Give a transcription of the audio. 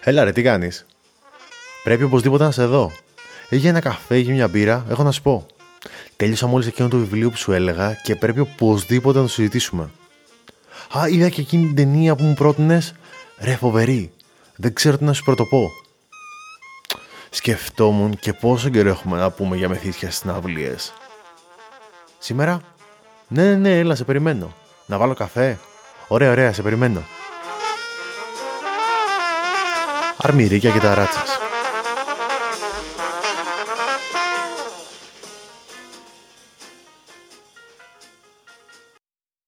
Έλα ρε, τι κάνεις; Πρέπει οπωσδήποτε να σε δω. Έχει ένα καφέ, έχει μια μπύρα, έχω να σου πω. Τέλειωσα μόλις εκείνο το βιβλίο που σου έλεγα και πρέπει οπωσδήποτε να το συζητήσουμε. Α, είδα και εκείνη την ταινία που μου πρότεινες. Ρε, φοβερή. Δεν ξέρω τι να σου πρωτοπώ. Σκεφτόμουν και πόσο καιρό έχουμε να πούμε για μεθύσια συναυλίες. Σήμερα; Ναι, ναι, ναι, έλα, σε περιμένω. Να βάλω καφέ. Ωραία, ωραία, σε περιμένω. armiyadagi agitatsiyasi